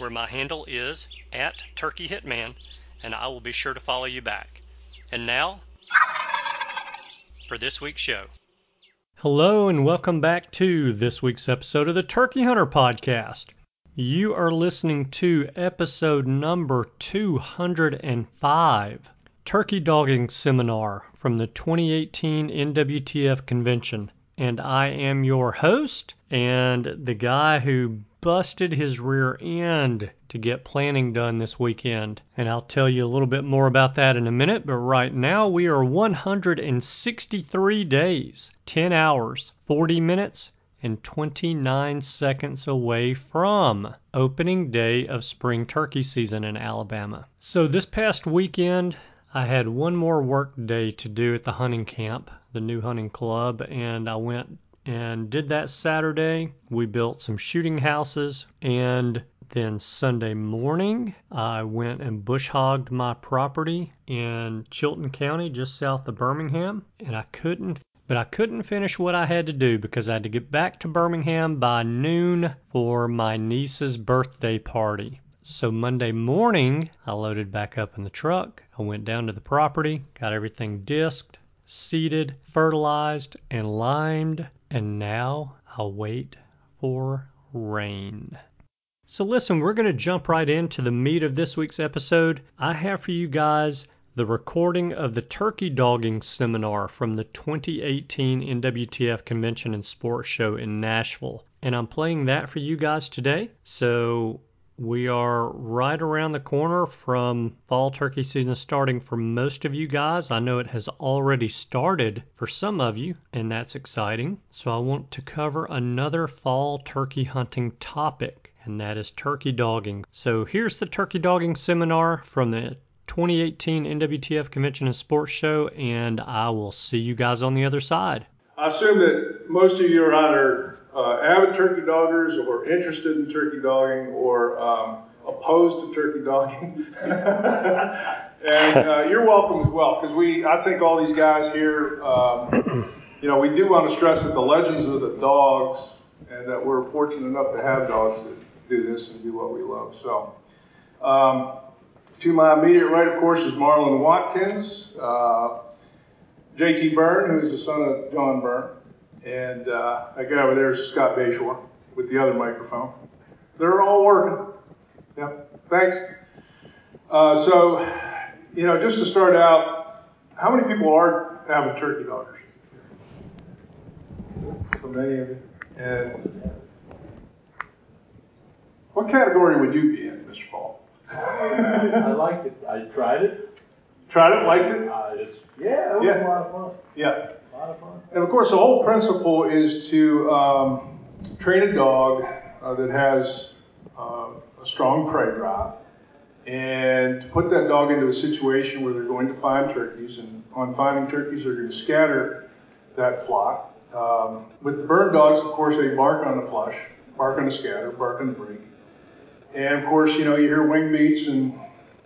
where my handle is at Turkey Hitman, and I will be sure to follow you back. And now, for this week's show. Hello, and welcome back to this week's episode of the Turkey Hunter Podcast. You are listening to episode number 205 turkey dogging seminar from the 2018 NWTF convention. And I am your host and the guy who busted his rear end to get planning done this weekend. And I'll tell you a little bit more about that in a minute. But right now, we are 163 days, 10 hours, 40 minutes, and 29 seconds away from opening day of spring turkey season in Alabama. So, this past weekend, I had one more work day to do at the hunting camp, the new hunting club, and I went and did that Saturday. We built some shooting houses, and then Sunday morning, I went and bush hogged my property in Chilton County, just south of Birmingham, and I couldn't. But I couldn't finish what I had to do because I had to get back to Birmingham by noon for my niece's birthday party. So Monday morning, I loaded back up in the truck. I went down to the property, got everything disked, seeded, fertilized, and limed, and now I'll wait for rain. So, listen, we're going to jump right into the meat of this week's episode. I have for you guys the recording of the turkey dogging seminar from the 2018 NWTF Convention and Sports Show in Nashville. And I'm playing that for you guys today. So, we are right around the corner from fall turkey season starting for most of you guys. I know it has already started for some of you, and that's exciting. So, I want to cover another fall turkey hunting topic, and that is turkey dogging. So, here's the turkey dogging seminar from the 2018 NWTF Convention and Sports Show, and I will see you guys on the other side. I assume that most of you are either uh, avid turkey doggers or interested in turkey dogging or um, opposed to turkey dogging. and uh, you're welcome as well because we, I think all these guys here, um, you know, we do want to stress that the legends of the dogs and that we're fortunate enough to have dogs that do this and do what we love. So, um, to my immediate right, of course, is Marlon Watkins. Uh, J.T. Byrne, who is the son of John Byrne, and uh, that guy over there is Scott Bayshore with the other microphone. They're all working. Yep. Thanks. Uh, so, you know, just to start out, how many people are having turkey doggers? So many of you. And what category would you be in, Mr. Paul? I liked it. I tried it. Tried it, liked it? Uh, it's, yeah, it was Yeah. a lot of fun. Yeah. And of course, the whole principle is to um, train a dog uh, that has uh, a strong prey drive and to put that dog into a situation where they're going to find turkeys. And on finding turkeys, they're going to scatter that flock. Um, with the bird dogs, of course, they bark on the flush, bark on the scatter, bark on the break. And of course, you know, you hear wing beats and,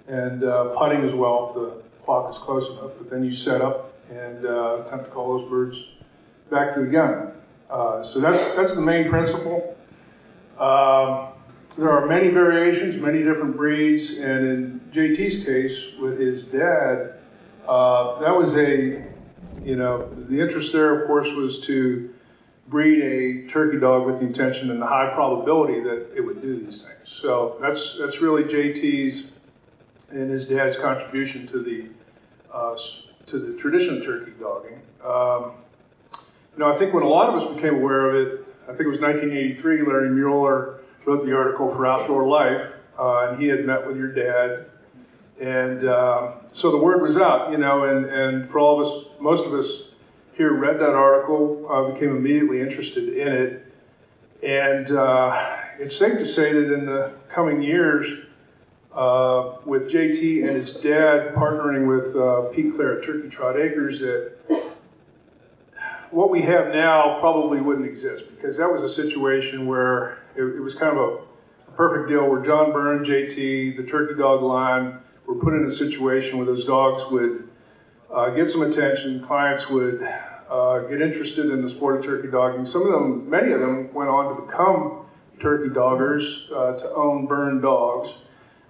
and uh, putting as well if the flock is close enough. But then you set up and uh, attempt to call those birds back to the gun. Uh, so that's that's the main principle. Um, there are many variations, many different breeds, and in JT's case, with his dad, uh, that was a, you know, the interest there, of course, was to breed a turkey dog with the intention and the high probability that it would do these things. So that's that's really JT's and his dad's contribution to the uh, to the tradition of turkey dogging. Um, you know, I think when a lot of us became aware of it, I think it was 1983, Larry Mueller wrote the article for Outdoor Life, uh, and he had met with your dad. And uh, so the word was out, you know, and, and for all of us, most of us here read that article, uh, became immediately interested in it. And uh, it's safe to say that in the coming years, uh, with JT and his dad partnering with uh, Pete Clare at Turkey Trot Acres, that what we have now probably wouldn't exist because that was a situation where it, it was kind of a, perfect deal where John Byrne, JT, the turkey dog line were put in a situation where those dogs would uh, get some attention, clients would uh, get interested in the sport of turkey dogging. Some of them, many of them, went on to become turkey doggers, uh, to own Byrne dogs.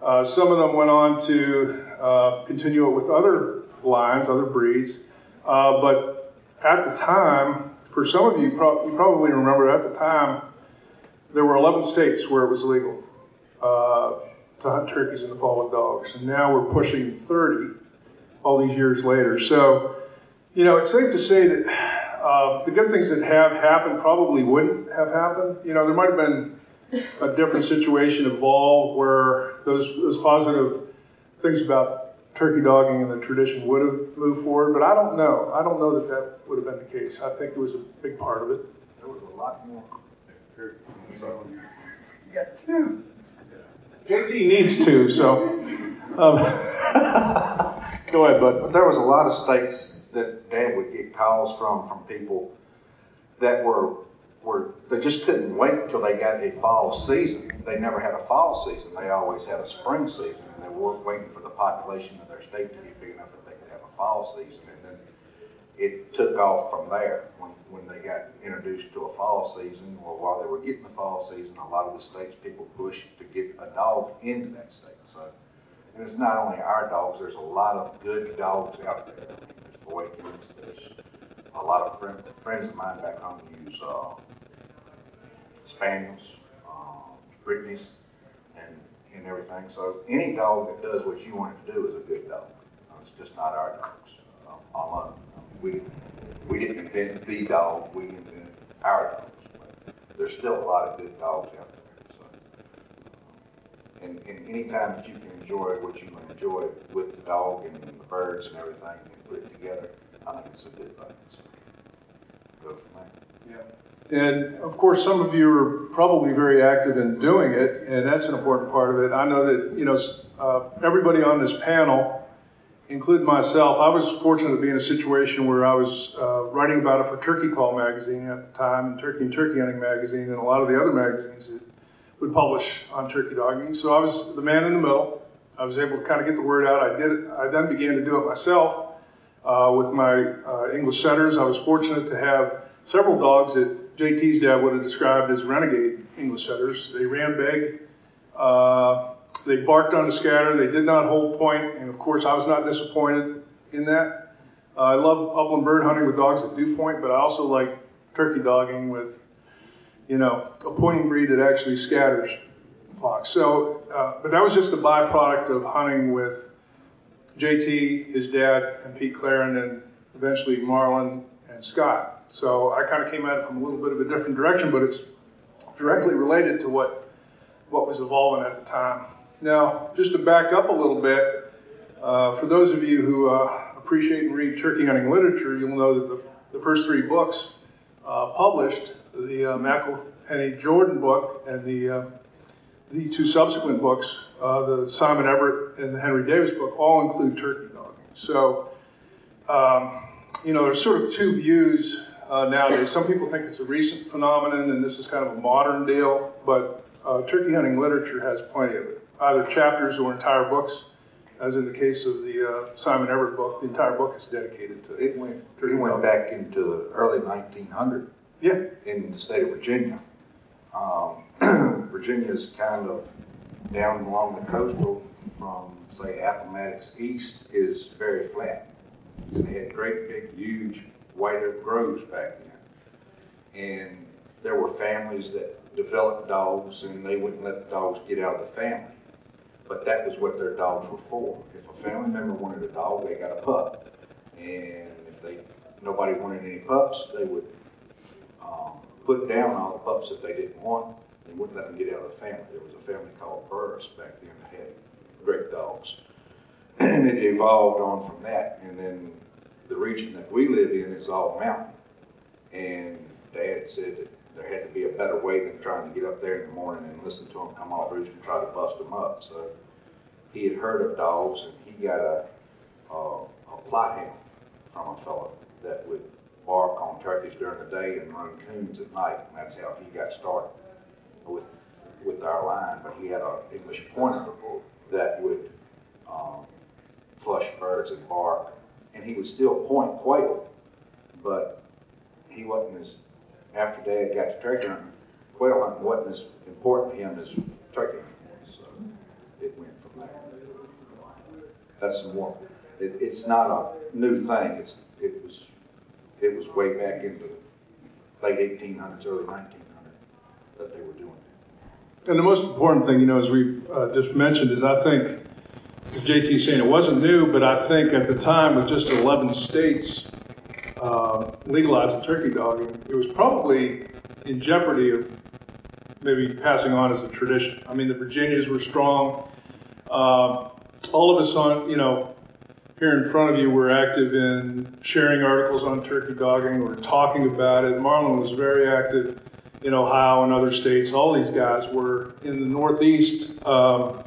Uh, some of them went on to uh, continue it with other lines, other breeds. Uh, but at the time, for some of you, pro- you probably remember at the time, there were 11 states where it was legal uh, to hunt turkeys in the fall with dogs, and now we're pushing 30 all these years later. So, you know, it's safe to say that uh, the good things that have happened probably wouldn't have happened. You know, there might have been a different situation evolve where those those positive things about turkey dogging and the tradition would have moved forward, but I don't know. I don't know that that would have been the case. I think it was a big part of it. There was a lot more. So You got two. JT needs two, so. Um, go ahead, bud. But there was a lot of states that Dad would get calls from from people that were were they just couldn't wait until they got a fall season. They never had a fall season. They always had a spring season, and they were waiting for the population of their state to get big enough that they could have a fall season. And then it took off from there when, when they got introduced to a fall season, or while they were getting the fall season, a lot of the states people pushed to get a dog into that state. So, and it's not only our dogs. There's a lot of good dogs out there. There's Boykins. There's a lot of friend, friends of mine back home use uh, spaniels, Brittany's, and and everything. So any dog that does what you want it to do is a good dog. Uh, it's just not our dogs. Um, alone. we we didn't invent the dog. We invented our dogs. But there's still a lot of good dogs out there. So, and, and anytime that you can enjoy what you can enjoy with the dog and the birds and everything and put it together, I think it's a good thing. So go from there. And of course, some of you are probably very active in doing it, and that's an important part of it. I know that you know uh, everybody on this panel, including myself, I was fortunate to be in a situation where I was uh, writing about it for Turkey Call magazine at the time, and Turkey and Turkey Hunting magazine, and a lot of the other magazines that would publish on turkey dogging. So I was the man in the middle. I was able to kind of get the word out. I did it. I then began to do it myself uh, with my uh, English setters. I was fortunate to have several dogs that JT's dad would have described as renegade English setters. They ran big. Uh, they barked on the scatter. They did not hold point, and of course, I was not disappointed in that. Uh, I love upland bird hunting with dogs that do point, but I also like turkey dogging with, you know, a pointing breed that actually scatters flocks. So, uh, but that was just a byproduct of hunting with JT, his dad, and Pete Claren, and eventually Marlon and Scott. So I kind of came at it from a little bit of a different direction, but it's directly related to what what was evolving at the time. Now, just to back up a little bit, uh, for those of you who uh, appreciate and read turkey hunting literature, you'll know that the, the first three books uh, published, the uh, McIlhenny Jordan book and the uh, the two subsequent books, uh, the Simon Everett and the Henry Davis book, all include turkey dogging. So, um, you know, there's sort of two views uh, nowadays. Some people think it's a recent phenomenon and this is kind of a modern deal, but uh, turkey hunting literature has plenty of it, either chapters or entire books. As in the case of the uh, Simon Everett book, the entire book is dedicated to it. Went, it went back into the early 1900s. Yeah. In the state of Virginia. Um, Virginia is kind of down along the coastal from, say, Appomattox east is very flat. And they had great, big, huge white oak groves back then. And there were families that developed dogs and they wouldn't let the dogs get out of the family. but that was what their dogs were for. If a family member wanted a dog, they got a pup, and if they nobody wanted any pups, they would um, put down all the pups that they didn't want and wouldn't let them get out of the family. There was a family called Burris back then that had great dogs, and it evolved on from that. And then the region that we live in is all mountain, and Dad said that there had to be a better way than trying to get up there in the morning and listen to them come off roost and try to bust them up. So he had heard of dogs, and he got a a, a Plott hound from a fellow that would bark on turkeys during the day and run coons at night. And that's how he got started with with our line. But he had an English pointer that would um, flush birds and bark, and he would still point quail, but he wasn't as after Dad got to turkey hunting, quail hunting wasn't as important to him as turkey hunting. So it went from there. That's more. It, it's not a new thing. It's it was it was way back into the late 1800s, early 1900s that they were doing it. And the most important thing, you know, as we uh, just mentioned, is I think, as JT saying, it wasn't new, but I think at the time with just 11 states uh, legalizing turkey dogging, it was probably in jeopardy of maybe passing on as a tradition. I mean, the Virginias were strong. Uh, all of us on, you know, here in front of you were active in sharing articles on turkey dogging or talking about it. Marlon was very active in Ohio and other states. All these guys were in the Northeast. Um,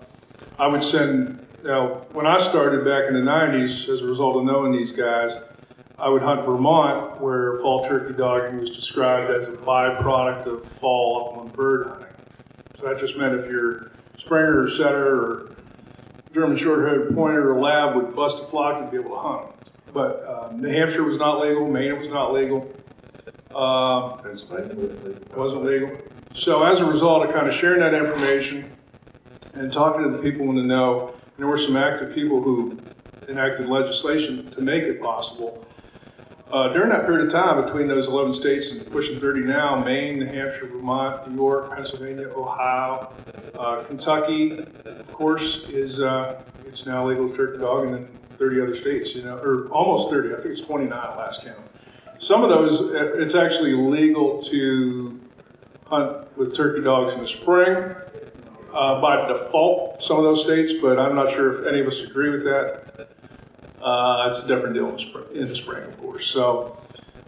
I would send, know, when I started back in the 90s, as a result of knowing these guys, I would hunt Vermont, where fall turkey dogging was described as a byproduct of fall upland bird hunting. So that just meant if your Springer or Setter or German short-haired pointer or lab would bust a flock, you'd be able to hunt. But uh, New Hampshire was not legal, Maine was not legal. Uh, wasn't legal. So as a result of kind of sharing that information and talking to the people in the know, there were some active people who enacted legislation to make it possible. Uh, during that period of time, between those 11 states and pushing 30 now, Maine, New Hampshire, Vermont, New York, Pennsylvania, Ohio, uh, Kentucky, of course, is uh, it's now legal to turkey dog, and then 30 other states, you know, or almost 30. I think it's 29 last count. Some of those, uh, it's actually legal to hunt with turkey dogs in the spring uh, by default. Some of those states, but I'm not sure if any of us agree with that. Uh, it's a different deal in the spring, in the spring of course. So,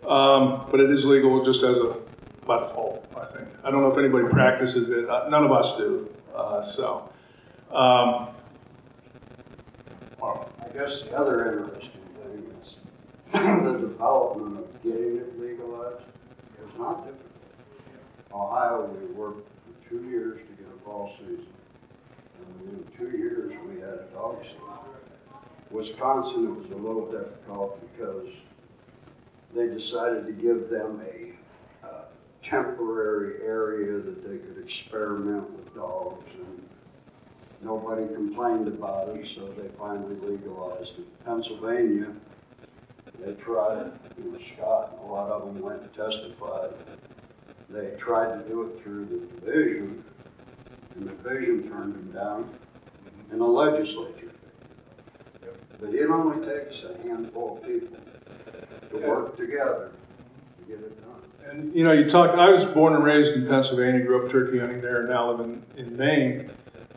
um, but it is legal just as a by default, I think. I don't know if anybody practices it. Uh, none of us do. Uh, so, um, I guess the other interesting thing is the development of getting it legalized is not difficult. Ohio, we worked for two years to fall season. And within two years, we had a dog season. Wisconsin, it was a little difficult because they decided to give them a uh, temporary area that they could experiment with dogs and nobody complained about it, so they finally legalized it. Pennsylvania, they tried, you know, Scott and a lot of them went and testified. They tried to do it through the division, and the vision turned them down, and the legislature. But it only takes a handful of people to work together to get it done. And you know, you talk. I was born and raised in Pennsylvania, grew up turkey hunting there, and now live in, in Maine.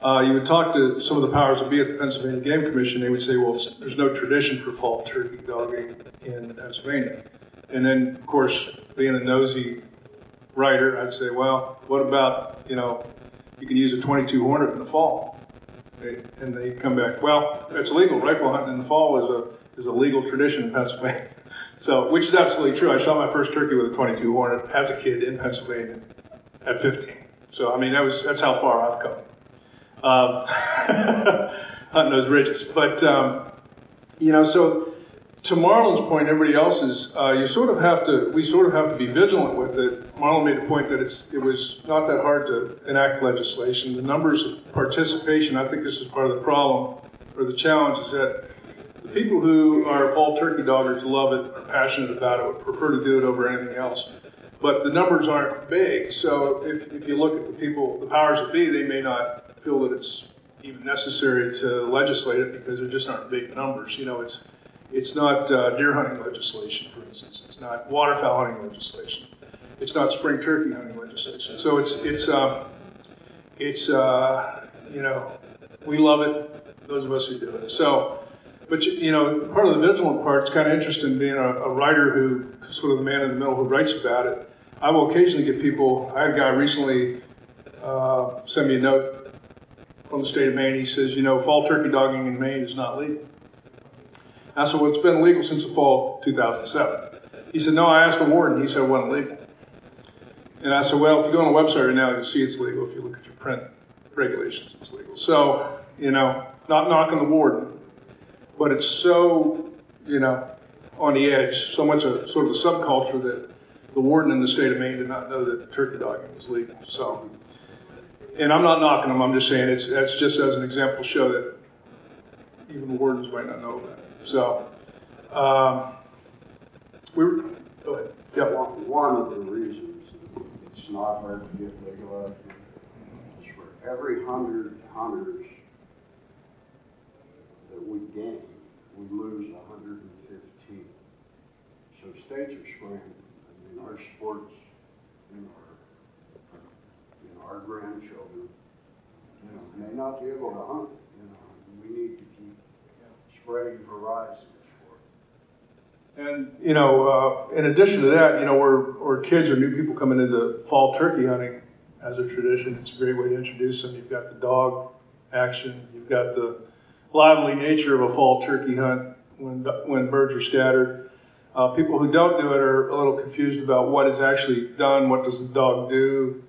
Uh, you would talk to some of the powers that be at the Pennsylvania Game Commission. They would say, "Well, there's no tradition for fall turkey dogging in Pennsylvania." And then, of course, being a nosy writer, I'd say, "Well, what about you know, you can use a 22 Hornet in the fall?" And they come back, "Well, it's legal. Rifle hunting in the fall is a is a legal tradition in Pennsylvania." So, which is absolutely true. I shot my first turkey with a 22 Hornet as a kid in Pennsylvania at 15. So, I mean, that was that's how far I've come. Um, hunting those ridges, but um, you know, so to Marlon's point, everybody else's, uh, you sort of have to, we sort of have to be vigilant with it. Marlon made a point that it's, it was not that hard to enact legislation. The numbers of participation, I think this is part of the problem or the challenge, is that the people who are fall turkey doggers love it, are passionate about it, would prefer to do it over anything else. But the numbers aren't big, so if, if you look at the people, the powers that be, they may not feel that it's even necessary to legislate it because there just aren't big numbers. You know, it's it's not uh, deer hunting legislation, for instance. It's not waterfowl hunting legislation. It's not spring turkey hunting legislation. So it's it's uh, it's uh, you know we love it. Those of us who do it. So. But you know, part of the vigilant part is kind of interesting being a, a writer who sort of the man in the middle who writes about it. I will occasionally get people. I had a guy recently uh, send me a note from the state of Maine. He says, you know, fall turkey dogging in Maine is not legal. I said, well, it's been legal since the fall of 2007. He said, no, I asked the warden. He said it wasn't legal. And I said, well, if you go on the website right now, you'll see it's legal. If you look at your print regulations, it's legal. So, you know, not knocking the warden, but it's so, you know, on the edge, so much a sort of a subculture that the warden in the state of Maine did not know that turkey dogging was legal. So, and I'm not knocking them. I'm just saying it's that's just as an example show that even the wardens might not know about it. So, um, we were, go ahead. One, one of the reasons it's not hard to get legalized is for every hundred hunters that we gain, we lose 115. So states are scrambling. I mean, our sports, you know, our, you know, our grandchildren, you know, may not be able to hunt. You know, we need spreading horizons for. And you know, uh, in addition to that, you know, we're, we're kids or new people coming into fall turkey hunting as a tradition. It's a great way to introduce them. You've got the dog action. You've got the lively nature of a fall turkey hunt when when birds are scattered. Uh, people who don't do it are a little confused about what is actually done. What does the dog do?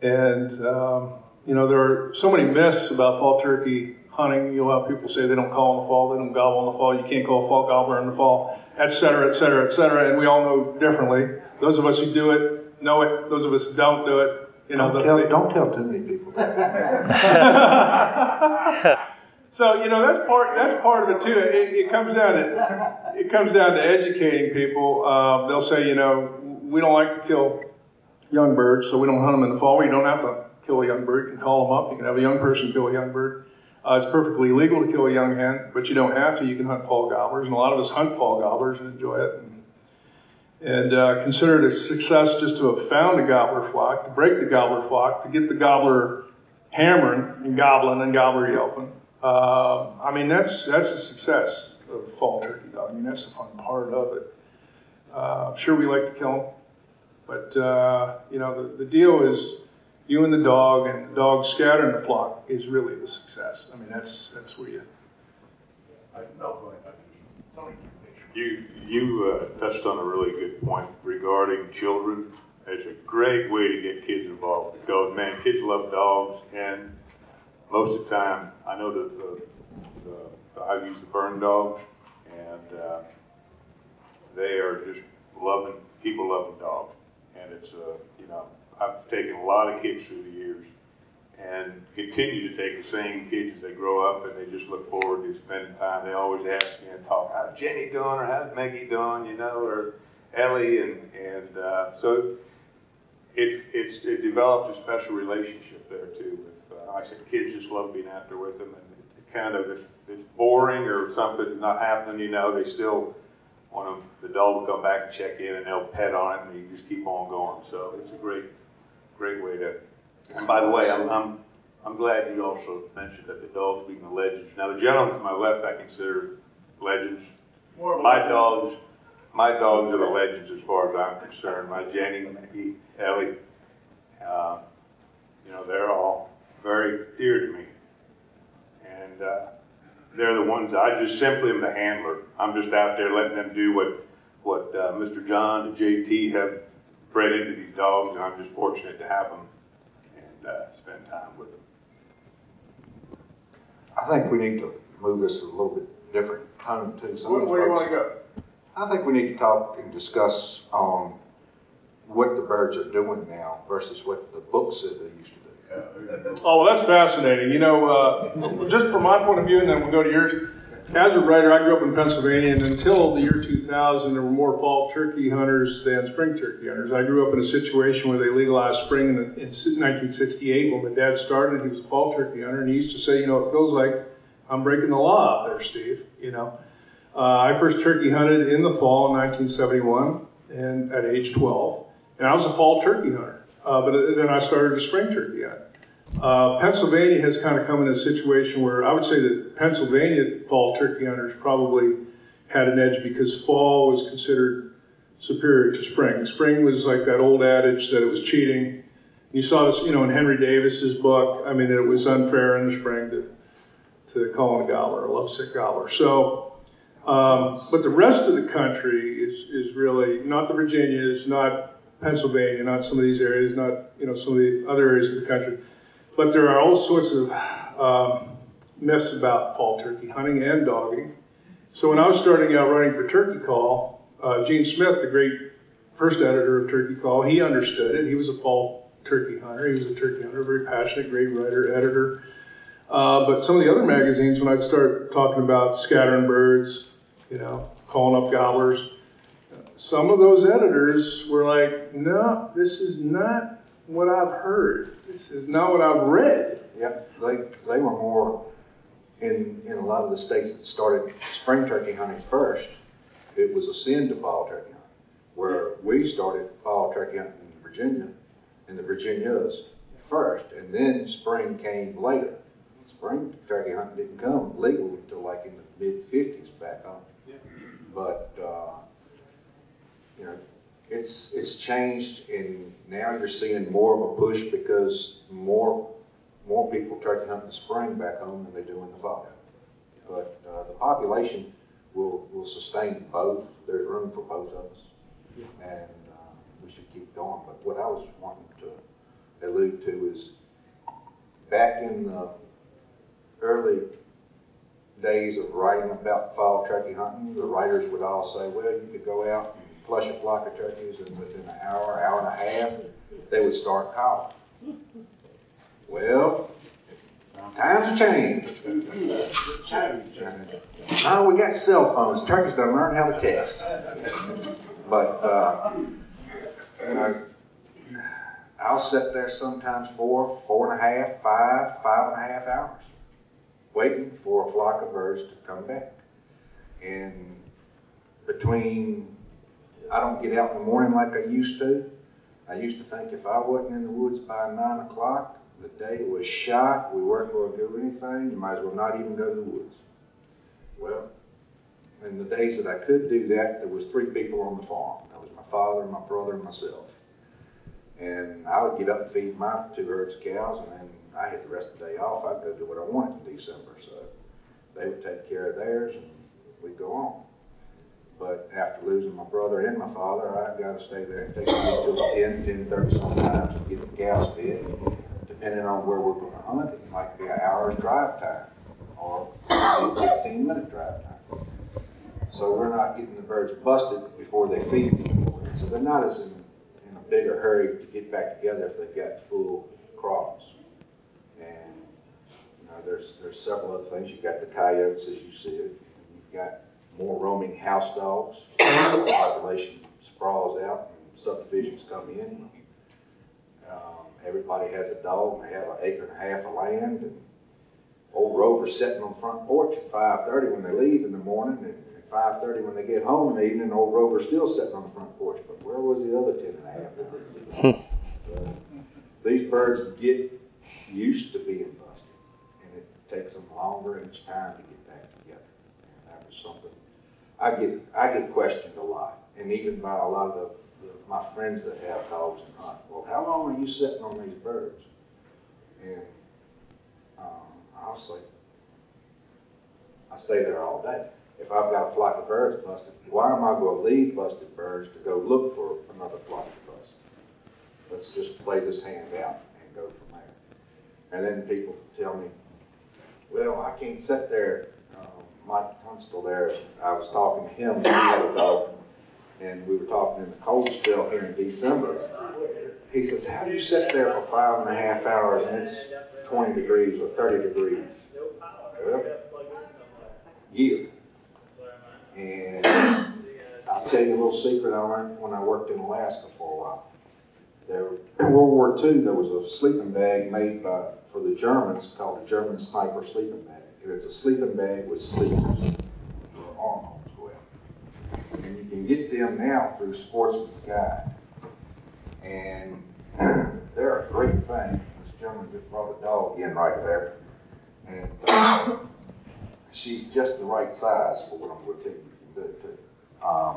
And um, you know, there are so many myths about fall turkey hunting. You'll have people say they don't call in the fall, they don't gobble in the fall. You can't call a fall gobbler in the fall, et cetera, et cetera, et cetera. And we all know differently. Those of us who do it know it. Those of us who don't do it, you know, don't, tell, don't tell too many people. So you know that's part that's part of it too. It, it comes down to it comes down to educating people. Uh, they'll say, you know, we don't like to kill young birds, so we don't hunt them in the fall. We don't have to kill a young bird. You can call them up. You can have a young person kill a young bird. Uh, it's perfectly legal to kill a young hen, but you don't have to. You can hunt fall gobblers, and a lot of us hunt fall gobblers and enjoy it. And, and uh, consider it a success just to have found a gobbler flock, to break the gobbler flock, to get the gobbler hammering and gobbling and gobbler yelping. Uh, I mean, that's that's the success of fall turkey dog. I mean, that's the fun part of it. Uh, I'm sure, we like to kill them, but uh, you know, the, the deal is you and the dog, and the dog scattering the flock is really the success. I mean, that's that's where you. No, Tony. You you uh, touched on a really good point regarding children. It's a great way to get kids involved because man, kids love dogs, and most of the time, I know that the, the, I use the Byrne dogs, and uh, they are just loving people loving dogs, and it's uh, you know I've taken a lot of kids through the years, and continue to take the same kids as they grow up, and they just look forward to spending time. They always ask me and talk, how's Jenny doing, or how's Maggie doing, you know, or Ellie, and and uh, so it it's it developed a special relationship there too. With uh, I said, kids just love being out there with them, and it kind of if it's boring or something's not happening, you know, they still want them, the dog will come back and check in, and they'll pet on it, and you just keep on going. So it's a great great way to. And by the way, I'm I'm I'm glad you also mentioned that the dogs being the legends. Now the gentleman to my left, I consider legends. My dogs, my dogs are the legends as far as I'm concerned. My Jenny, Maggie, Ellie, uh, you know, they're all very dear to me, and uh, they're the ones I just simply am the handler. I'm just out there letting them do what what uh, Mr. John and JT have bred into these dogs, and I'm just fortunate to have them and uh, spend time with them. I think we need to move this a little bit different tone too. Some Where, where do you want to go? I think we need to talk and discuss on what the birds are doing now versus what the book said they used to do. Oh, well, that's fascinating. You know, uh, just from my point of view, and then we'll go to yours. As a writer, I grew up in Pennsylvania, and until the year 2000, there were more fall turkey hunters than spring turkey hunters. I grew up in a situation where they legalized spring in, in 1968 when my dad started. He was a fall turkey hunter, and he used to say, you know, it feels like I'm breaking the law out there, Steve. You know, uh, I first turkey hunted in the fall in 1971, and at age 12, and I was a fall turkey hunter. Uh, but then I started a spring turkey hunt. Uh, Pennsylvania has kind of come in a situation where I would say that Pennsylvania fall turkey hunters probably had an edge because fall was considered superior to spring. Spring was like that old adage that it was cheating. You saw this, you know, in Henry Davis's book. I mean, it was unfair in the spring to to call a gobbler, a lovesick gobbler. So, um, but the rest of the country is is really not the Virginias, not Pennsylvania, not some of these areas, not you know some of the other areas of the country but there are all sorts of um, myths about fall turkey hunting and dogging. So when I was starting out writing for Turkey Call, uh, Gene Smith, the great first editor of Turkey Call, he understood it. He was a fall turkey hunter. He was a turkey hunter, very passionate, great writer, editor. Uh, but some of the other magazines, when I'd start talking about scattering birds, you know, calling up gobblers, some of those editors were like, no, this is not what I've heard. This is not what I've read. Yep, they they were more in in a lot of the states that started spring turkey hunting first. It was a sin to fall turkey hunt. Where we started fall turkey hunting in Virginia, in the Virginias first, and then spring came later. Spring turkey hunting didn't come legal until like in the mid '50s back home. Yeah. But uh, you know, it's it's changed, and now you're seeing more of a push because more more people turkey hunt in the spring back home than they do in the fall. But uh, the population will will sustain both. There's room for both of us, and uh, we should keep going. But what I was wanting to allude to is back in the early days of writing about fall turkey hunting, the writers would all say, well, you could go out flush a flock of turkeys, and within an hour, hour and a half, they would start calling. Well, times have changed. Now we got cell phones. Turkeys don't learn how to text. But, uh, I'll sit there sometimes four, four and a half, five, five and a half hours waiting for a flock of birds to come back. And between I don't get out in the morning like I used to. I used to think if I wasn't in the woods by nine o'clock, the day was shot. We weren't going to do anything. You might as well not even go to the woods. Well, in the days that I could do that, there was three people on the farm. That was my father, my brother, and myself. And I would get up and feed my two herds of cows, and then I had the rest of the day off. I'd go do what I wanted in December. So they would take care of theirs, and we'd go on. But after losing my brother and my father, I've got to stay there and take me till 10, 10 30 sometimes to get the cows fed. Depending on where we're going to hunt, it might be an hour's drive time or 15 minute drive time. So we're not getting the birds busted before they feed anymore. So they're not as in, in a bigger hurry to get back together if they've got full crops. And you know, there's there's several other things. You've got the coyotes as you it. You've got more roaming house dogs. the population sprawls out and subdivisions come in. Um, everybody has a dog and they have an acre and a half of land. And old Rover's sitting on the front porch at 5.30 when they leave in the morning and at 5.30 when they get home in the evening, old Rover's still sitting on the front porch. But where was the other 10 and a half hours? so, these birds get used to being busted and it takes them longer each time to get back together. And that was something I get I get questioned a lot, and even by a lot of the, the, my friends that have dogs and hunt. Well, how long are you sitting on these birds? And um, I'll say, I stay there all day. If I've got a flock of birds busted, why am I going to leave busted birds to go look for another flock of busted? Let's just play this hand out and go from there. And then people tell me, well, I can't sit there Mike Tunstall there, I was talking to him a while ago, and we were talking in the cold spell here in December. He says, How do you sit there for five and a half hours and it's 20 degrees or 30 degrees? Well, year. And I'll tell you a little secret I learned when I worked in Alaska for a while. There, in World War II, there was a sleeping bag made by, for the Germans called a German sniper sleeping bag. Was a sleeping bag with sleepers. Your arm as well. And you can get them now through Sportsman's Guide. And they're a great thing. This gentleman just brought a dog in right there. And uh, she's just the right size for what I'm going to tell you do too. Um,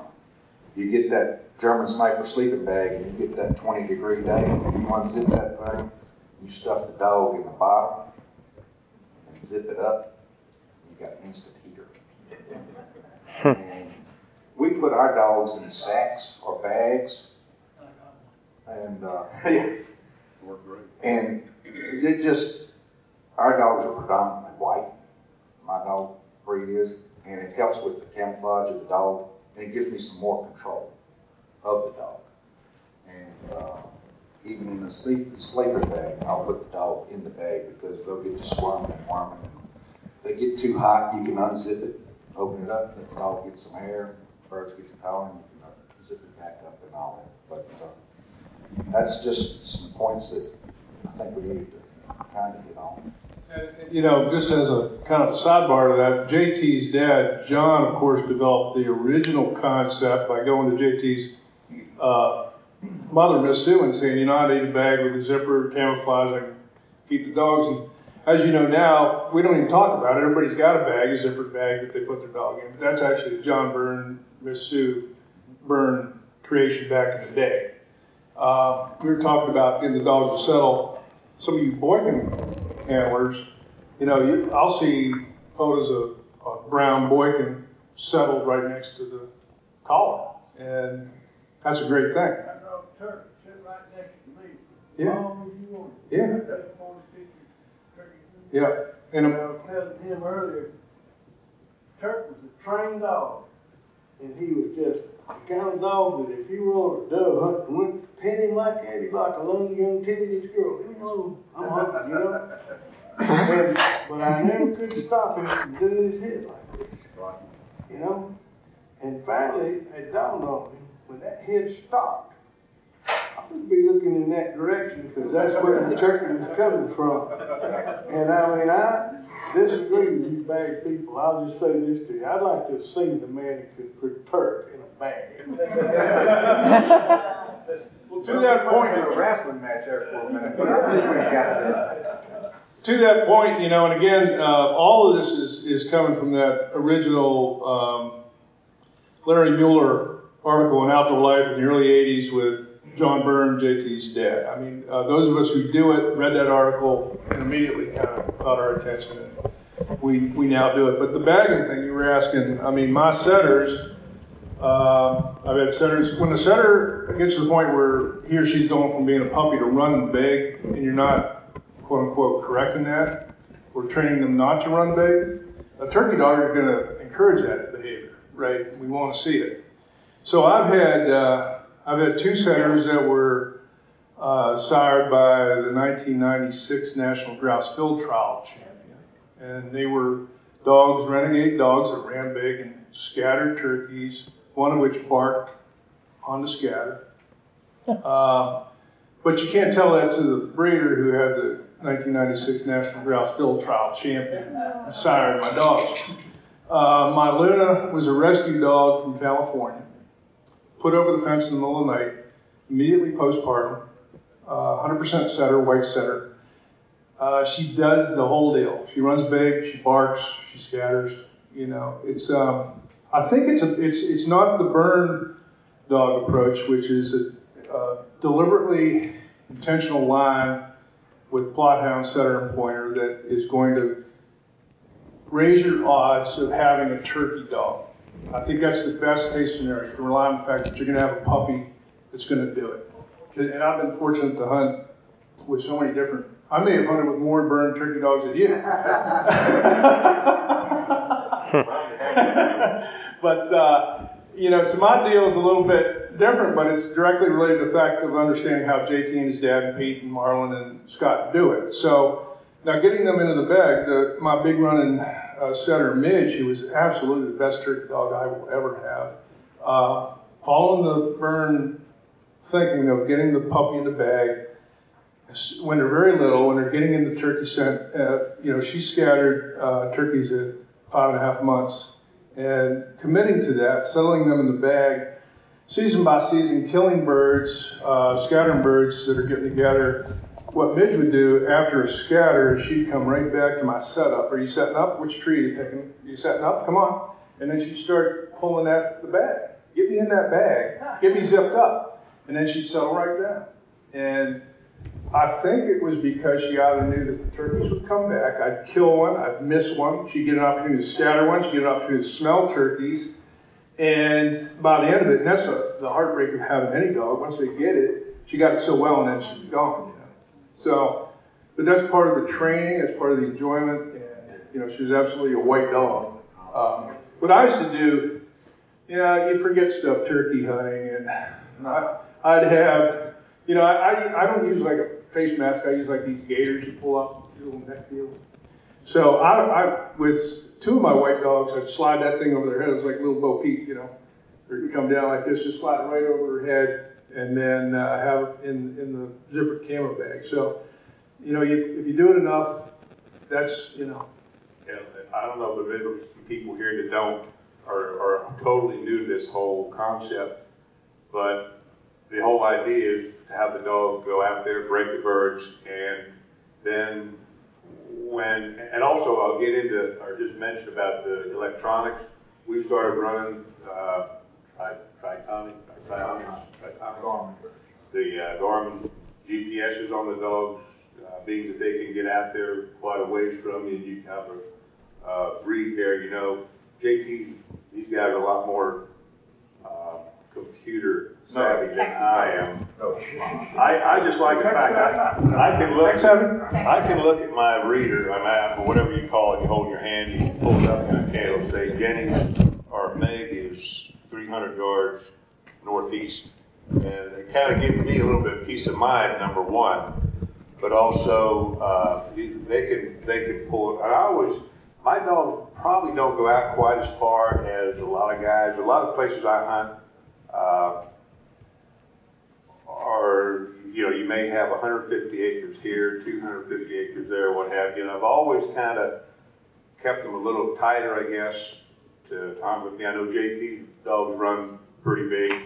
you get that German sniper sleeping bag and you get that 20 degree day, and you unzip that thing, you stuff the dog in the bottom and zip it up, got instant heater. and we put our dogs in sacks or bags, and uh, yeah, Worked great. and it just our dogs are predominantly white. My dog breed is, and it helps with the camouflage of the dog, and it gives me some more control of the dog. And uh, even in the sleep sleeper bag, I'll put the dog in the bag because they'll get to squirming and worming. If they get too hot, you can unzip it, open it up, let the dog get some air, birds get to calling, you can uh, zip it back up and all that. But uh, that's just some points that I think we need to kind of get on. You know, just as a kind of a sidebar to that, JT's dad, John, of course, developed the original concept by going to JT's uh, mother, Miss Sue, and saying, you know, I need a bag with a zipper, camouflage, I can keep the dogs. And as you know now, we don't even talk about it. Everybody's got a bag, a zippered bag that they put their dog in. But that's actually a John Byrne, Miss Sue Byrne creation back in the day. Uh, we were talking about getting the dog to settle. Some of you Boykin handlers, you know, you, I'll see photos of, a brown Boykin settled right next to the collar, and that's a great thing. I drove turkey, sit right next to me. Yeah. long as you want. Yeah. I got 40, 50 turkeys. Yeah, and And I was telling him earlier, Turk was a trained dog, and he was just the kind of dog that if you were on a dove hunt and went pet him like that, he'd like a little young teenage girl. Leave me alone. I'm hungry, you know. and, but I never could stop him from doing his head like this, you know. And finally, it dawned on me when that head stopped. In that direction because that's where the turkey was coming from. And I mean, I disagree with you bad people. I'll just say this to you. I'd like to have seen the man who could put turk in a bag. well, to that point, a wrestling match there for a minute, to that point, you know, and again, uh, all of this is, is coming from that original um, Larry Mueller article in Outdoor Life in the early 80s with John Byrne, JT's dad. I mean, uh, those of us who do it read that article and immediately kind of caught our attention, and we, we now do it. But the bagging thing you were asking, I mean, my setters, uh, I've had setters, when the setter gets to the point where he or she's going from being a puppy to run big, and you're not quote unquote correcting that, or training them not to run big, a turkey dog is going to encourage that behavior, right? We want to see it. So I've had uh, I've had two setters that were uh, sired by the 1996 National Grouse Field Trial champion, and they were dogs, renegade dogs that ran big and scattered turkeys, one of which barked on the scatter. Uh, but you can't tell that to the breeder who had the 1996 National Grouse Field Trial champion sired my dogs. Uh, my Luna was a rescue dog from California, put over the fence in the middle of the night, immediately postpartum, uh, 100% setter, white setter. Uh, she does the whole deal. She runs big, she barks, she scatters. You know, it's. Um, I think it's a, it's it's not the Byrne dog approach, which is a, a deliberately intentional line with Plott hound, setter, and pointer that is going to raise your odds of having a turkey dog. I think that's the best case scenario. You can rely on the fact that you're going to have a puppy that's going to do it. And I've been fortunate to hunt with so many different. I may have hunted with more burned turkey dogs than you. but uh, you know, so my deal is a little bit different, but it's directly related to the fact of understanding how JT and his dad and Pete and Marlon and Scott do it. So now getting them into the bag, the, my big running uh, setter Midge, who was absolutely the best turkey dog I will ever have, uh, following the Byrne, thinking of getting the puppy in the bag. When they're very little, when they're getting into turkey scent, uh, you know, she scattered uh, turkeys at five and a half months, and committing to that, settling them in the bag, season by season, killing birds, uh, scattering birds that are getting together. What Midge would do after a scatter is she'd come right back to my setup. Are you setting up? Which tree are you picking? Are you setting up? Come on. And then she'd start pulling at the bag. Get me in that bag. Get me zipped up. And then she'd settle right down. And I think it was because she either knew that the turkeys would come back. I'd kill one. I'd miss one. She'd get an opportunity to scatter one. She'd get an opportunity to smell turkeys. And by the end of it, and that's a, the heartbreak of having any dog. Once they get it, she got it so well, and then she's gone. So, but that's part of the training. That's part of the enjoyment. And you know, she was absolutely a white dog. Um, what I used to do, you know, you forget stuff turkey hunting, and I, I'd have, you know, I, I don't use like a face mask. I use like these gaiters you pull up, little neck deal. So I, I, with two of my white dogs, I'd slide that thing over their head. It was like little Bo Peep, you know. Or you come down like this, just slide it right over her head, and then uh, have it in in the zippered camera bag. So, you know, you, if you do it enough, that's you know. Yeah, I don't know, but there's some people here that don't are, are totally new to this whole concept. But the whole idea is to have the dog go out there, break the birds, and then when, and also I'll get into, or just mention about the electronics. We started running uh, tri- Tri-Tronic, Tri-Tronic, Tri-Tronic, the uh, Garmin GPSs on the dogs, uh, being that they can get out there quite a ways from you. You have a uh, breed there, you know. JT, these guys are a lot more uh, computer savvy than I am. I, I just like the fact that I can look. I can look at my reader, my map, or whatever you call it. You hold in your hand, you pull it up, and I. It'll say Jennings or Meg is 300 yards northeast, and it kind of gives me a little bit of peace of mind. Number one, but also uh, they can they can pull it. And I always my dogs probably don't go out quite as far as a lot of guys. A lot of places I hunt. Uh, or you know, you may have 150 acres here, 250 acres there, what have you. And I've always kind of kept them a little tighter, I guess, to time with me. I know JT dogs run pretty big.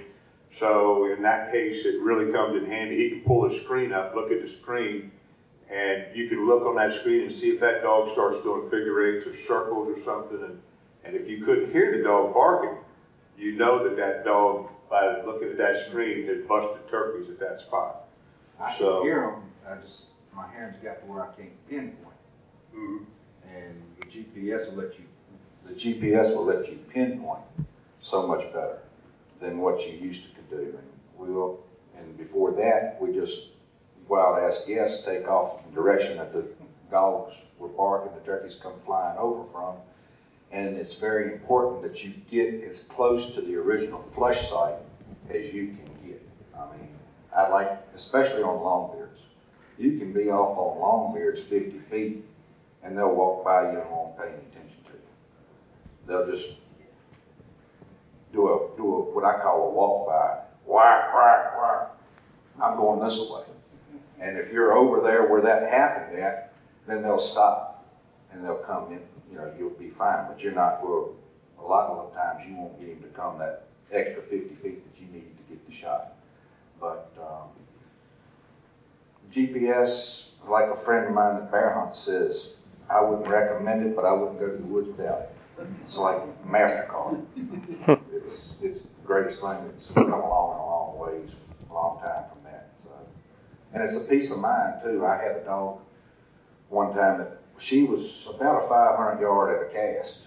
So in that case, it really comes in handy. He can pull the screen up, look at the screen, and you can look on that screen and see if that dog starts doing figure eights or circles or something. And, and if you couldn't hear the dog barking, you know that that dog, by looking at that screen, had busted turkeys at that spot. I can So- hear them, I just, my hearing's got to where I can't pinpoint. Mm-hmm. And the GPS will let you, The GPS will let you pinpoint so much better than what you used to could do. And we'll, and before that, we just ask guests, take off in the direction that the dogs were barking, the turkeys come flying over from. And it's very important that you get as close to the original flush site as you can get. I mean, I like, especially on longbeards. You can be off on longbeards 50 feet and they'll walk by you and won't pay any attention to you. They'll just do a, do a, what I call a walk by, whack, whack, whack. I'm going this way. And if you're over there where that happened at, then they'll stop and they'll come in, you know, you'll be fine, but you're not, well, a lot of the times you won't get him to come that extra 50 feet that you need to get the shot. But, um, GPS, like a friend of mine that bear hunts says, I wouldn't recommend it, but I wouldn't go to the woods without it. It's like MasterCard. it's, it's the greatest thing that's come along in a long ways, a long time from that. So, and it's a peace of mind too. I had a dog one time that she was about a 500 yard at a cast,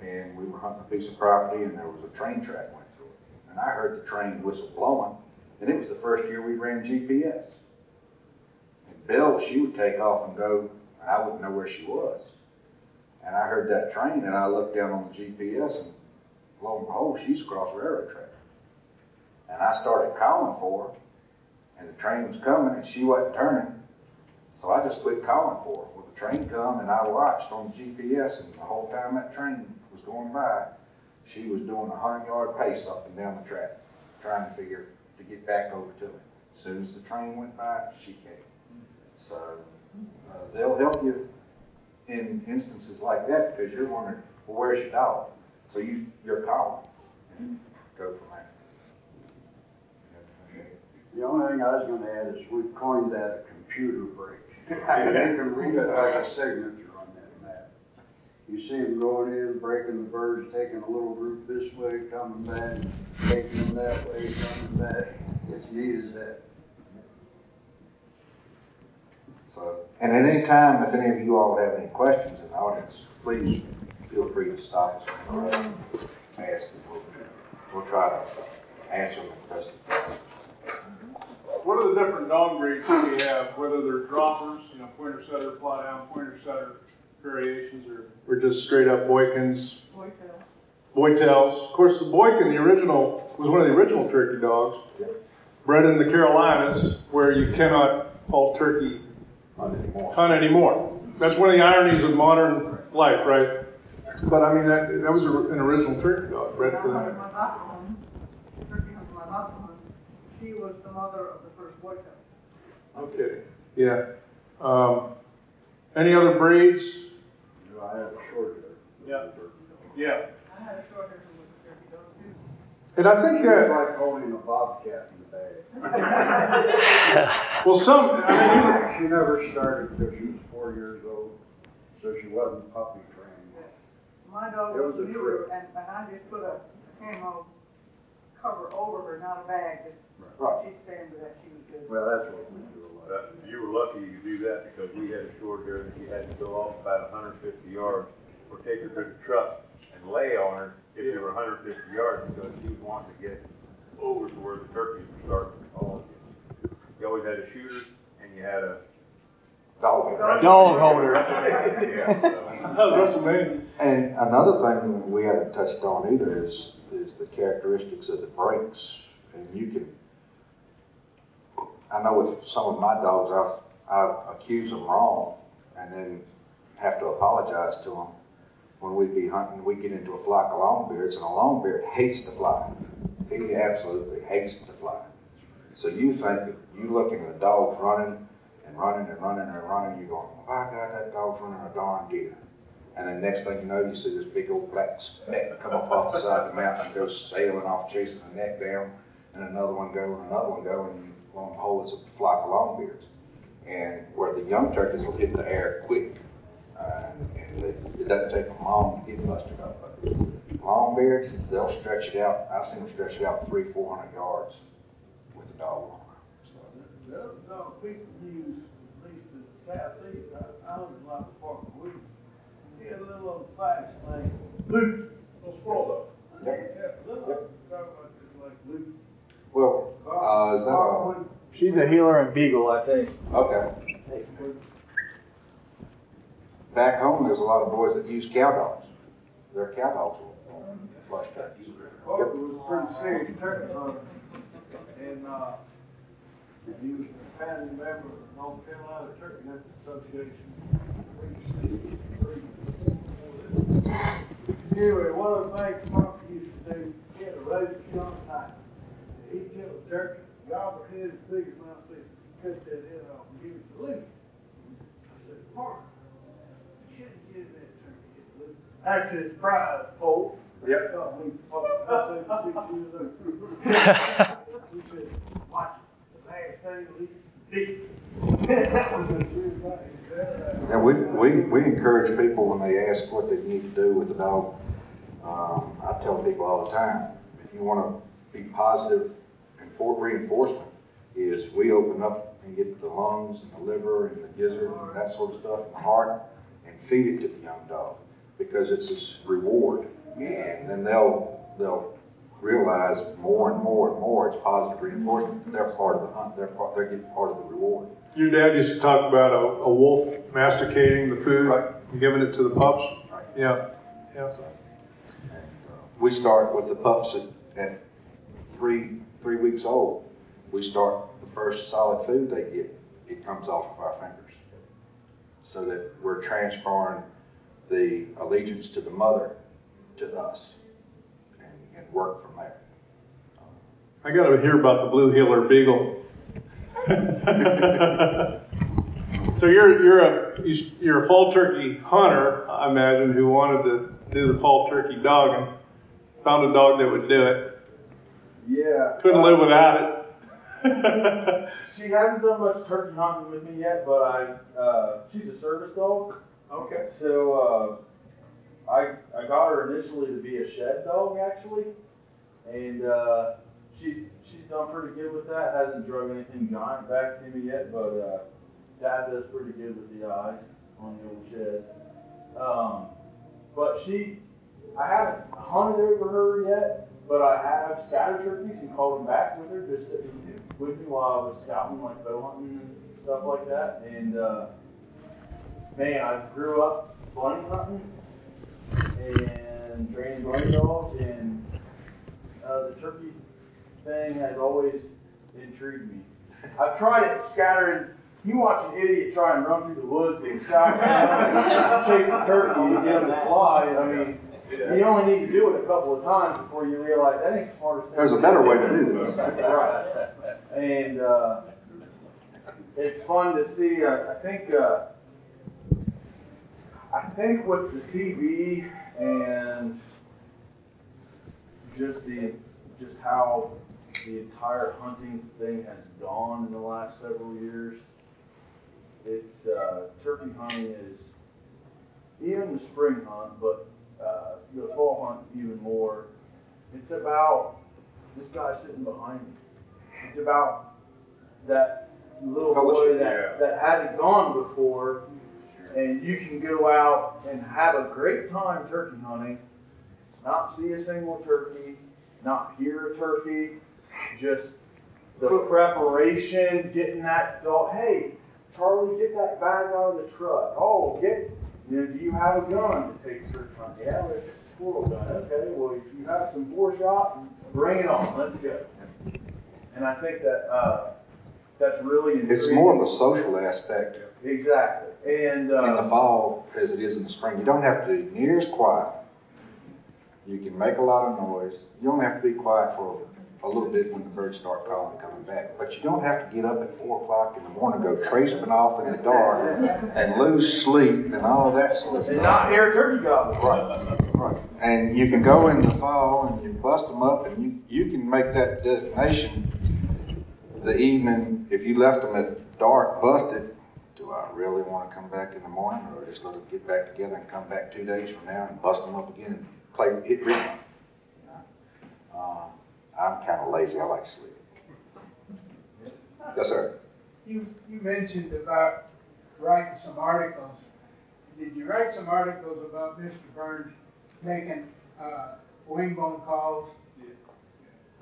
and we were hunting a piece of property, and there was a train track went through it, and I heard the train whistle blowing, and it was the first year we ran GPS. And Bill, she would take off and go, and I wouldn't know where she was. And I heard that train, and I looked down on the GPS, and lo and behold, she's across the railroad track. And I started calling for her, and the train was coming, and she wasn't turning. So I just quit calling for her. Well, the train come and I watched on GPS and the whole time that train was going by, she was doing a hundred yard pace up and down the track, trying to figure, to get back over to me. As soon as the train went by, she came. So, uh, they'll help you in instances like that because you're wondering, well, where's your dog? So you, you're calling and go from there. The only thing I was gonna add is we've coined that a computer break. You can read it like a signature on that map. You see them going in, breaking the birds, taking a little group this way, coming back, taking them that way, coming back. It's neat as that. So, and at any time, if any of you all have any questions in the audience, please feel free to stop us and ask, and we'll, we'll try to answer them as best we can. What are the different dog breeds that we have, whether they're droppers, you know, pointer setter, fly down, pointer setter variations, or, or just straight up Boykins? Boytails. Of course, the Boykin, the original, was one of the original turkey dogs, bred in the Carolinas, where you cannot haul turkey Not anymore. hunt anymore. That's one of the ironies of modern life, right? But I mean, that, that was a, an original turkey dog bred for My that. mother, turkey hunter, my mother, she was the mother of the first boy cub. Okay, yeah. Um, any other breeds? You know, I had a short hair. Yeah. Yeah. I had a short hair who was turkey dog too. And I think It was that, like holding a bobcat in the bag. well, some, I mean, She never started because she was four years old, so she wasn't puppy trained. My dog It was was a newer, and, and I just put a camo cover over her, not a bag, just, Right. she'd stand with that, she was good. Well, that's what we do a lot. Uh, You were lucky you do that because we had a short hair that you had to go off about hundred and fifty yards or take her to the truck and lay on her if you were hundred and fifty yards because she was wanting to get over to where the turkeys were starting to call again. You always had a shooter and you had a. Dog. Dog holder. Yeah, so. that's. And another thing that we haven't touched on either is, is the characteristics of the brakes, And you can, I know with some of my dogs, I've, I've accused them wrong and then have to apologize to them. When we'd be hunting, we get into a flock of longbeards and a longbeard hates to fly. He absolutely hates to fly. So you think that you looking at the dogs running and running and running and running, you're going, my God, that dog's running a darn deer. And then next thing you know, you see this big old black speck come up off the side of the mountain and go sailing off, chasing the neck down, and another one go, and another one go, and lo and behold, it's a flock of longbeards. And where the young turkeys will hit the air quick, uh, and they, it doesn't take them long to get busted up. But longbeards, they'll stretch it out. I've seen them stretch it out three, four hundred yards with the dog on The other dog people use, at least in the southeast, I, I live in Lava Park, we, he had a Luke, little squirrel. Yep. Yeah, Yep. like, Luke. Well, uh, is that a, She's a heeler and beagle, I think. okay. Back home, there's a lot of boys that use cow dogs. Their cow dogs flush turkeys. Barker was a pretty serious turkey hunter. And, uh, he was a founding member of the North Carolina Turkey Hunting Association. Anyway, one of the things Barker used to do, he had a razor sharp knife. He'd kill a turkey, gobble his big my fist, cut that head off and give it to Luke. I said, Barker, you shouldn't give that turkey to Luke. Actually, it's prize pole. Yep. We, I said, six years old. He said, watch it, the last thing eat. That was a true thing. And we, we, we encourage people when they ask what they need to do with the dog. Um, I tell people all the time, if you want to be positive and for reinforcement, is we open up and get the lungs and the liver and the gizzard and that sort of stuff and the heart and feed it to the young dog because it's this reward. And then they'll they'll realize more and more and more it's positive reinforcement. They're part of the hunt. They're part. They're getting part of the reward. Your dad used to talk about a, a wolf masticating the food Right. and giving it to the pups. Right. Yeah. Yeah. Uh, we start with the pups at, at three three weeks old. We start the first solid food they get. It comes off of our fingers. so that we're transferring the allegiance to the mother to us and, and work from there. I got to hear about the blue heeler beagle. So you're you're a you're a fall turkey hunter, I imagine, who wanted to do the fall turkey dog and found a dog that would do it. Yeah. Couldn't live without it. she hasn't done much turkey hunting with me yet, but I uh, she's a service dog. Okay. So uh, I I got her initially to be a shed dog actually, and uh, she she's done pretty good with that. Hasn't drug anything giant back to me yet, but uh, Dad does pretty good with the eyes on the old sheds. Um, but she, I haven't hunted over her yet, but I have scattered turkeys and called them back with her just sitting with me while I was scouting, like bow hunting and stuff like that. And uh, man, I grew up bunny hunting and training bunny dogs, and uh, the turkey thing has always intrigued me. I've tried it scattering. You watch an idiot try and run through the woods with a shotgun and chase a turkey and get them to fly. I mean, you only need to do it a couple of times before you realize that ain't the smartest thing. There's a better way to do this. right. And uh, it's fun to see. I, I think. Uh, I think with the TV and just the just how the entire hunting thing has gone in the last several years, it's uh, turkey hunting is even the spring hunt, but uh, the fall hunt even more. It's about this guy sitting behind me. It's about that little boy that, that hasn't gone before, and you can go out and have a great time turkey hunting, not see a single turkey, not hear a turkey, just the preparation, getting that dog. Hey, Charlie, get that bag out of the truck. Oh, get. You know, do you have a gun to take turkey hunting? Yeah, it's a squirrel gun. Okay, well, if you have some four shot, bring it on. Let's go. And I think that uh, that's really intriguing. It's more of a social aspect Exactly. And uh, in the fall as it is in the spring. You don't have to be near as quiet. You can make a lot of noise. You don't have to be quiet for a little bit when the birds start calling coming back. But you don't have to get up at four o'clock in the morning, go tracing off in the dark, and lose sleep and all that sort of and stuff. not hear turkey gobble. Right, right. And you can go in the fall and you bust them up, and you you can make that designation the evening if you left them at dark busted. Do I really want to come back in the morning, or just let them get back together and come back two days from now and bust them up again and play hit rerun? You know? uh, I'm kind of lazy. I like to sleep. Yes, sir. You, you mentioned about writing some articles. Did you write some articles about Mr. Burns making uh, wing bone calls?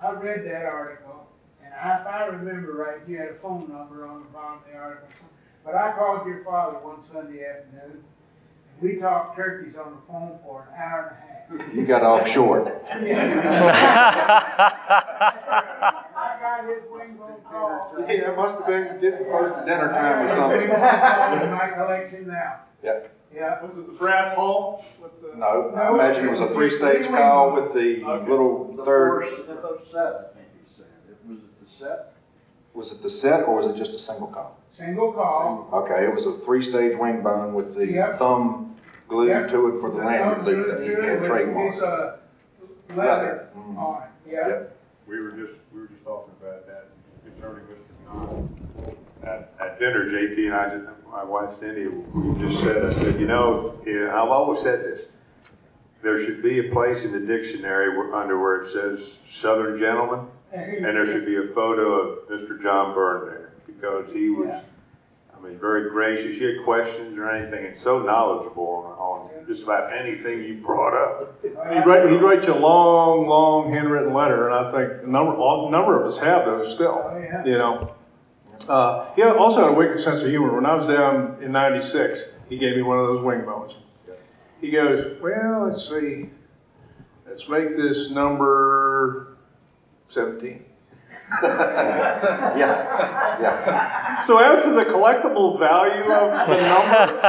I read that article, and I, if I remember right, you had a phone number on the bottom of the article. But I called your father one Sunday afternoon, and we talked turkeys on the phone for an hour and a half. You got off short. I got his wing bone call. Yeah, it must have been getting close to dinner time or something. bone call in my collection now. Yeah. Yeah. Was it the brass hall? With the, No, I imagine it was a three-stage call with the little The third. first, the set, I think he said. It was it the set? Was it the set or was it just a single call? Single call. Okay, it was a three-stage wing bone with the Yep. thumb glued Yep. to it for the lanyard loop that he had trademarked. a leather Mhm. on it, yeah. Yep. We were just, we were just talking about that concerning Mr. John. At, at dinner, JT and I, just, my wife Cindy, we just said, I said, you know, yeah, I've always said this. There should be a place in the dictionary where, under where it says Southern gentleman, and there should be a photo of Mr. John Byrne there because he was, I mean, very gracious. You had questions or anything, and so knowledgeable on, on just about anything you brought up. He'd write, he'd write you a long, long handwritten letter, and I think a number, a number of us have those still. Oh, yeah. You know, uh, he also had a wicked sense of humor. When I was down in '96, he gave me one of those wing bones. He goes, "Well, let's see, let's make this number 17." Yeah, yeah. So as to the collectible value of the number,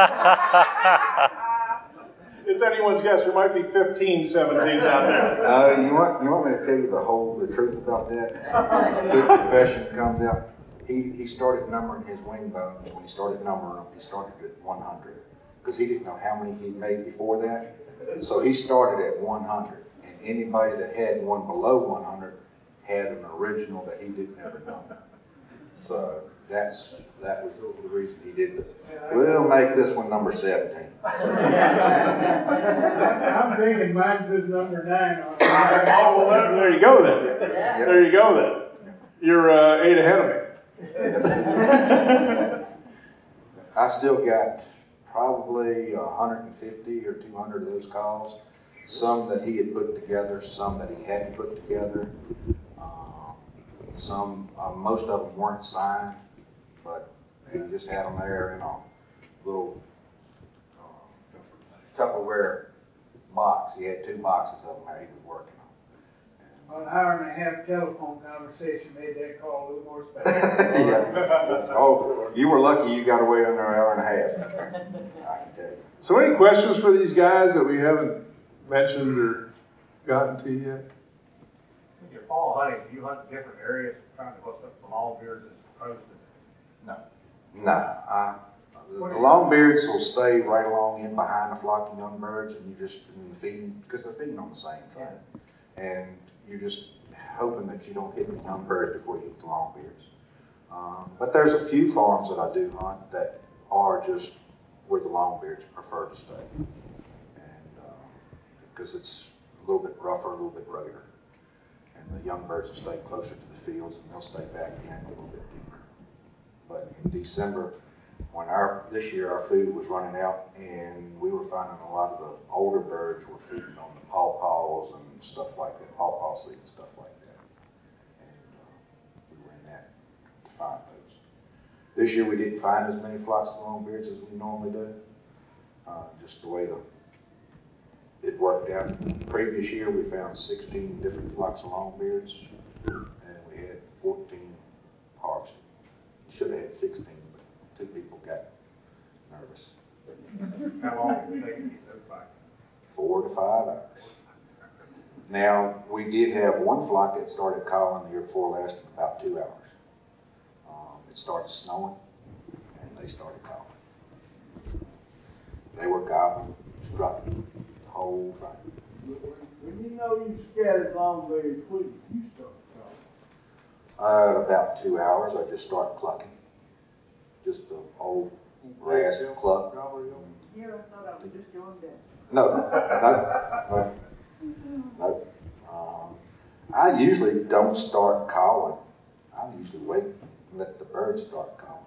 it's anyone's guess. There might be 15 17s out there. Uh, you want you want me to tell you the whole the truth about that? Good confession comes out. He he started numbering his wing bones. When he started numbering them, he started at 100 because he didn't know how many he'd made before that. So he started at 100, and anybody that had one below 100 had an original that he didn't ever know. So that's that was the reason he did this. We'll make this one number 17. I'm thinking mine says number nine on. Oh, well, there, there you go then. There you go then. You're uh, eight ahead of me. I still got probably 150 or 200 of those calls. Some that he had put together, some that he hadn't put together. Um, some, uh, most of them weren't signed, but he just had them there in a little uh, Tupperware box. He had two boxes of them that he was working on. Well, An hour and a half telephone conversation made that call a little more special. yeah. Oh, you were lucky you got away under an hour and a half. I can tell you. So, any questions for these guys that we haven't mentioned or gotten to yet? Fall hunting, do you hunt different areas, trying to bust up the long beards as opposed to? No, I, the, longbeards will stay right along in behind the flock of young birds, and you just and feeding because they're feeding on the same thing, and you're just hoping that you don't hit the young birds before you hit the longbeards. Um, but there's a few farms that I do hunt that are just where the longbeards prefer to stay, and because it's a little bit rougher, a little bit ruggeder, and the young birds will stay closer to the fields, and they'll stay back in a little bit deeper. But in December, when our this year our food was running out, and we were finding a lot of the older birds were feeding on the pawpaws and stuff like that, pawpaw seed and stuff like that, and uh, we were in that to find those. This year we didn't find as many flocks of longbeards as we normally do, uh, just the way the it worked out. Previous year we found 16 different flocks of longbeards, and we had 14 harvests. Should have had 16, but two people got nervous. How long did it take to get those back? Four to five hours. Now, we did have one flock that started calling the year before last in about two hours. Um, it started snowing, and they started calling. They were gobbling, strutting, whole thing. When you know you scattered longbeards, when did you start calling? Uh, about two hours, I just start clucking. Just the old rasp cluck. Here, I thought I was just doing that. No, no, no, no. Um, I usually don't start calling. I usually wait and let the birds start calling.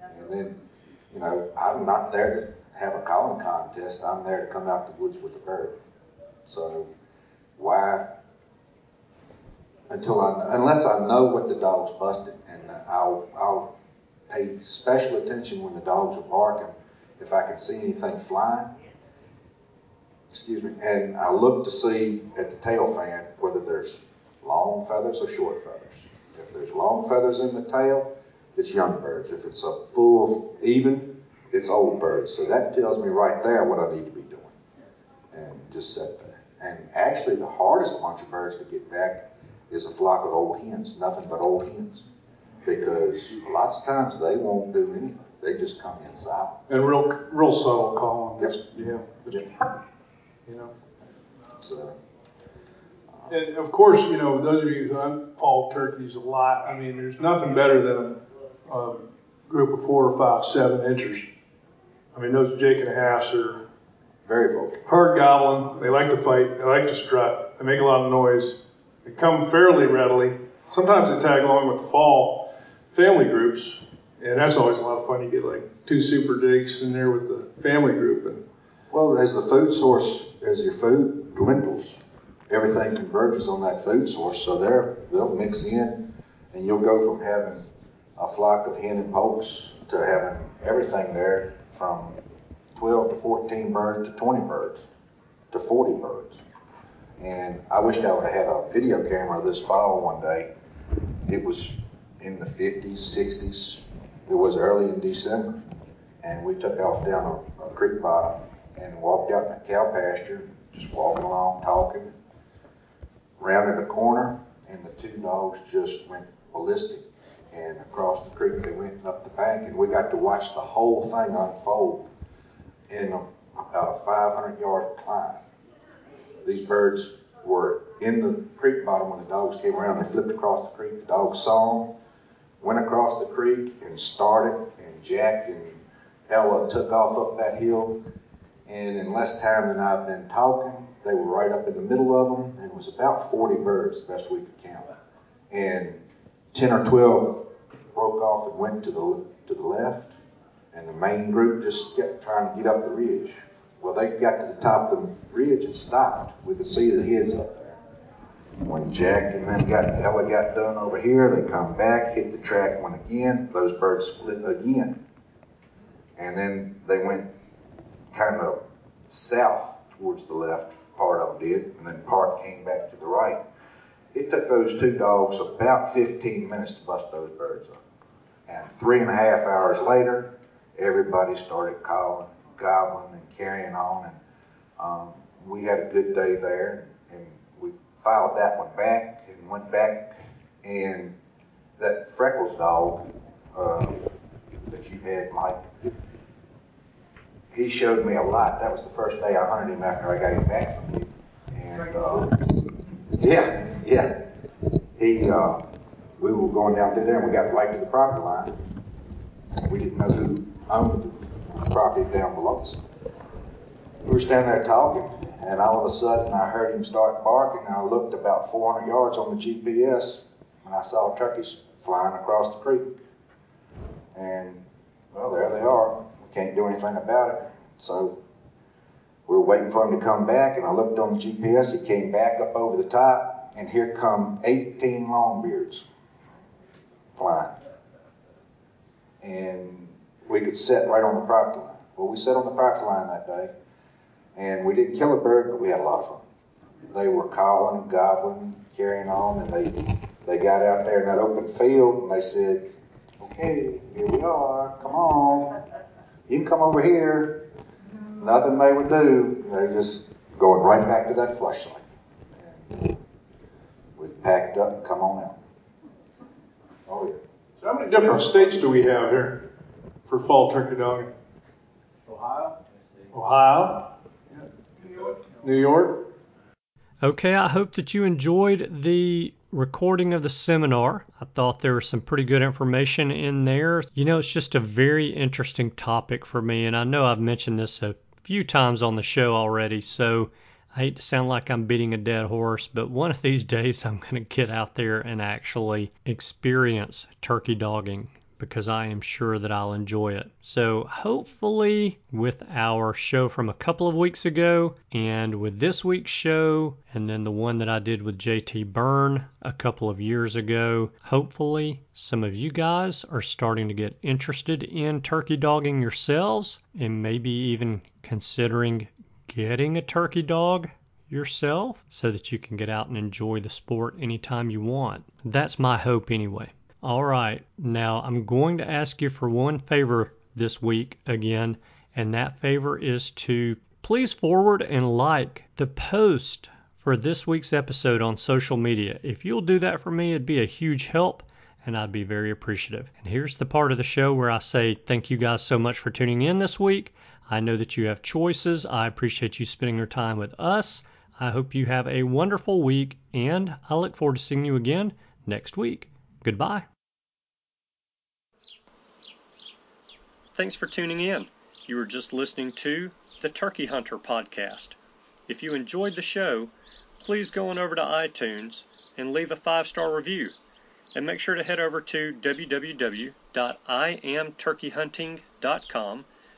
And then, you know, I'm not there to have a calling contest. I'm there to come out the woods with the bird. So why, until I, unless I know what the dog's busted, and I'll, I'll pay special attention when the dogs are barking. If I can see anything flying, excuse me, and I look to see at the tail fan whether there's long feathers or short feathers. If there's long feathers in the tail, it's young birds. If it's a full even, it's old birds. So that tells me right there what I need to be doing. And just sit there. And actually, the hardest bunch of birds to get back is a flock of old hens, nothing but old hens. Because lots of times they won't do anything. They just come in silent. And real, real subtle calling. Yeah. You know. So, uh, And of course, you know, those of you who hunt fall turkeys a lot, I mean, there's nothing better than a, a group of four or five, seven inchers. I mean, those Jake and a halfs are very vocal. hard gobbling. They like to fight. They like to strut. They make a lot of noise. They come fairly readily. Sometimes they tag along with the fall family groups, and that's always a lot of fun. You get like two super jakes in there with the family group, and Well, as the food source, as your food dwindles, everything converges on that food source. So they're, they'll mix in, and you'll go from having a flock of hen and poults to having everything there from 12 to 14 birds to 20 birds to 40 birds. And I wish I would have had a video camera this fall one day it was in the 50s, 60s. It was early in December. And we took off down a, a creek bottom and walked out in the cow pasture, just walking along, talking. Rounded a corner, and the two dogs just went ballistic. And across the creek, they went up the bank, and we got to watch the whole thing unfold in a, about a 500 yard climb. These birds were in the creek bottom when the dogs came around. They flipped across the creek. The dogs saw them, went across the creek, and started. And Jack and Ella took off up that hill. And in less time than I've been talking, they were right up in the middle of them. And it was about 40 birds, the best we could count. And 10 or 12 broke off and went to the to the left, and the main group just kept trying to get up the ridge. Well, they got to the top of the ridge and stopped. We could see the heads up there. When Jack and them got Ella got done over here, they come back, hit the track one again. Those birds split again, and then they went kind of south towards the left. Part of them did, and then part came back to the right. It took those two dogs about 15 minutes to bust those birds up. And three and a half hours later, everybody started calling, gobbling, and carrying on. And um, we had a good day there. And, we filed that one back and went back. And that Freckles dog uh, that you had, Mike, he showed me a lot. That was the first day I hunted him after I got him back from you. And uh, yeah, yeah. He, uh, we were going down through there and we got right to the property line. We didn't know who owned the property down below us. We were standing there talking, and all of a sudden I heard him start barking, and I looked about 400 yards on the GPS, and I saw turkeys flying across the creek. And, well, there they are. We can't do anything about it. So we were waiting for him to come back, and I looked on the GPS. He came back up over the top, and here come 18 longbeards flying. And we could sit right on the property line. Well, we sat on the property line that day, and we didn't kill a bird, but we had a lot of fun. They were calling, gobbling, carrying on, and they they got out there in that open field, and they said, "Okay, here we are. Come on, you can come over here." Nothing they would do. They just going right back to that flashlight. And we packed up and come on out. Oh yeah. So how many different states do we have here for fall turkey dogging? Ohio? Ohio, New York. Okay, I hope that you enjoyed the recording of the seminar. I thought there was some pretty good information in there. You know, it's just a very interesting topic for me, and I know I've mentioned this a few times on the show already, so I hate to sound like I'm beating a dead horse, but one of these days I'm going to get out there and actually experience turkey dogging because I am sure that I'll enjoy it. So, hopefully, with our show from a couple of weeks ago, and with this week's show, and then the one that I did with JT Byrne a couple of years ago, hopefully, some of you guys are starting to get interested in turkey dogging yourselves and maybe even considering getting a turkey dog yourself so that you can get out and enjoy the sport anytime you want. That's my hope anyway. All right, now I'm going to ask you for one favor this week again, and that favor is to please forward and like the post for this week's episode on social media. If you'll do that for me, it'd be a huge help and I'd be very appreciative. And here's the part of the show where I say thank you guys so much for tuning in this week. I know that you have choices. I appreciate you spending your time with us. I hope you have a wonderful week, and I look forward to seeing you again next week. Goodbye. Thanks for tuning in. You were just listening to the Turkey Hunter podcast. If you enjoyed the show, please go on over to iTunes and leave a five star review. And make sure to head over to www.iamturkeyhunting.com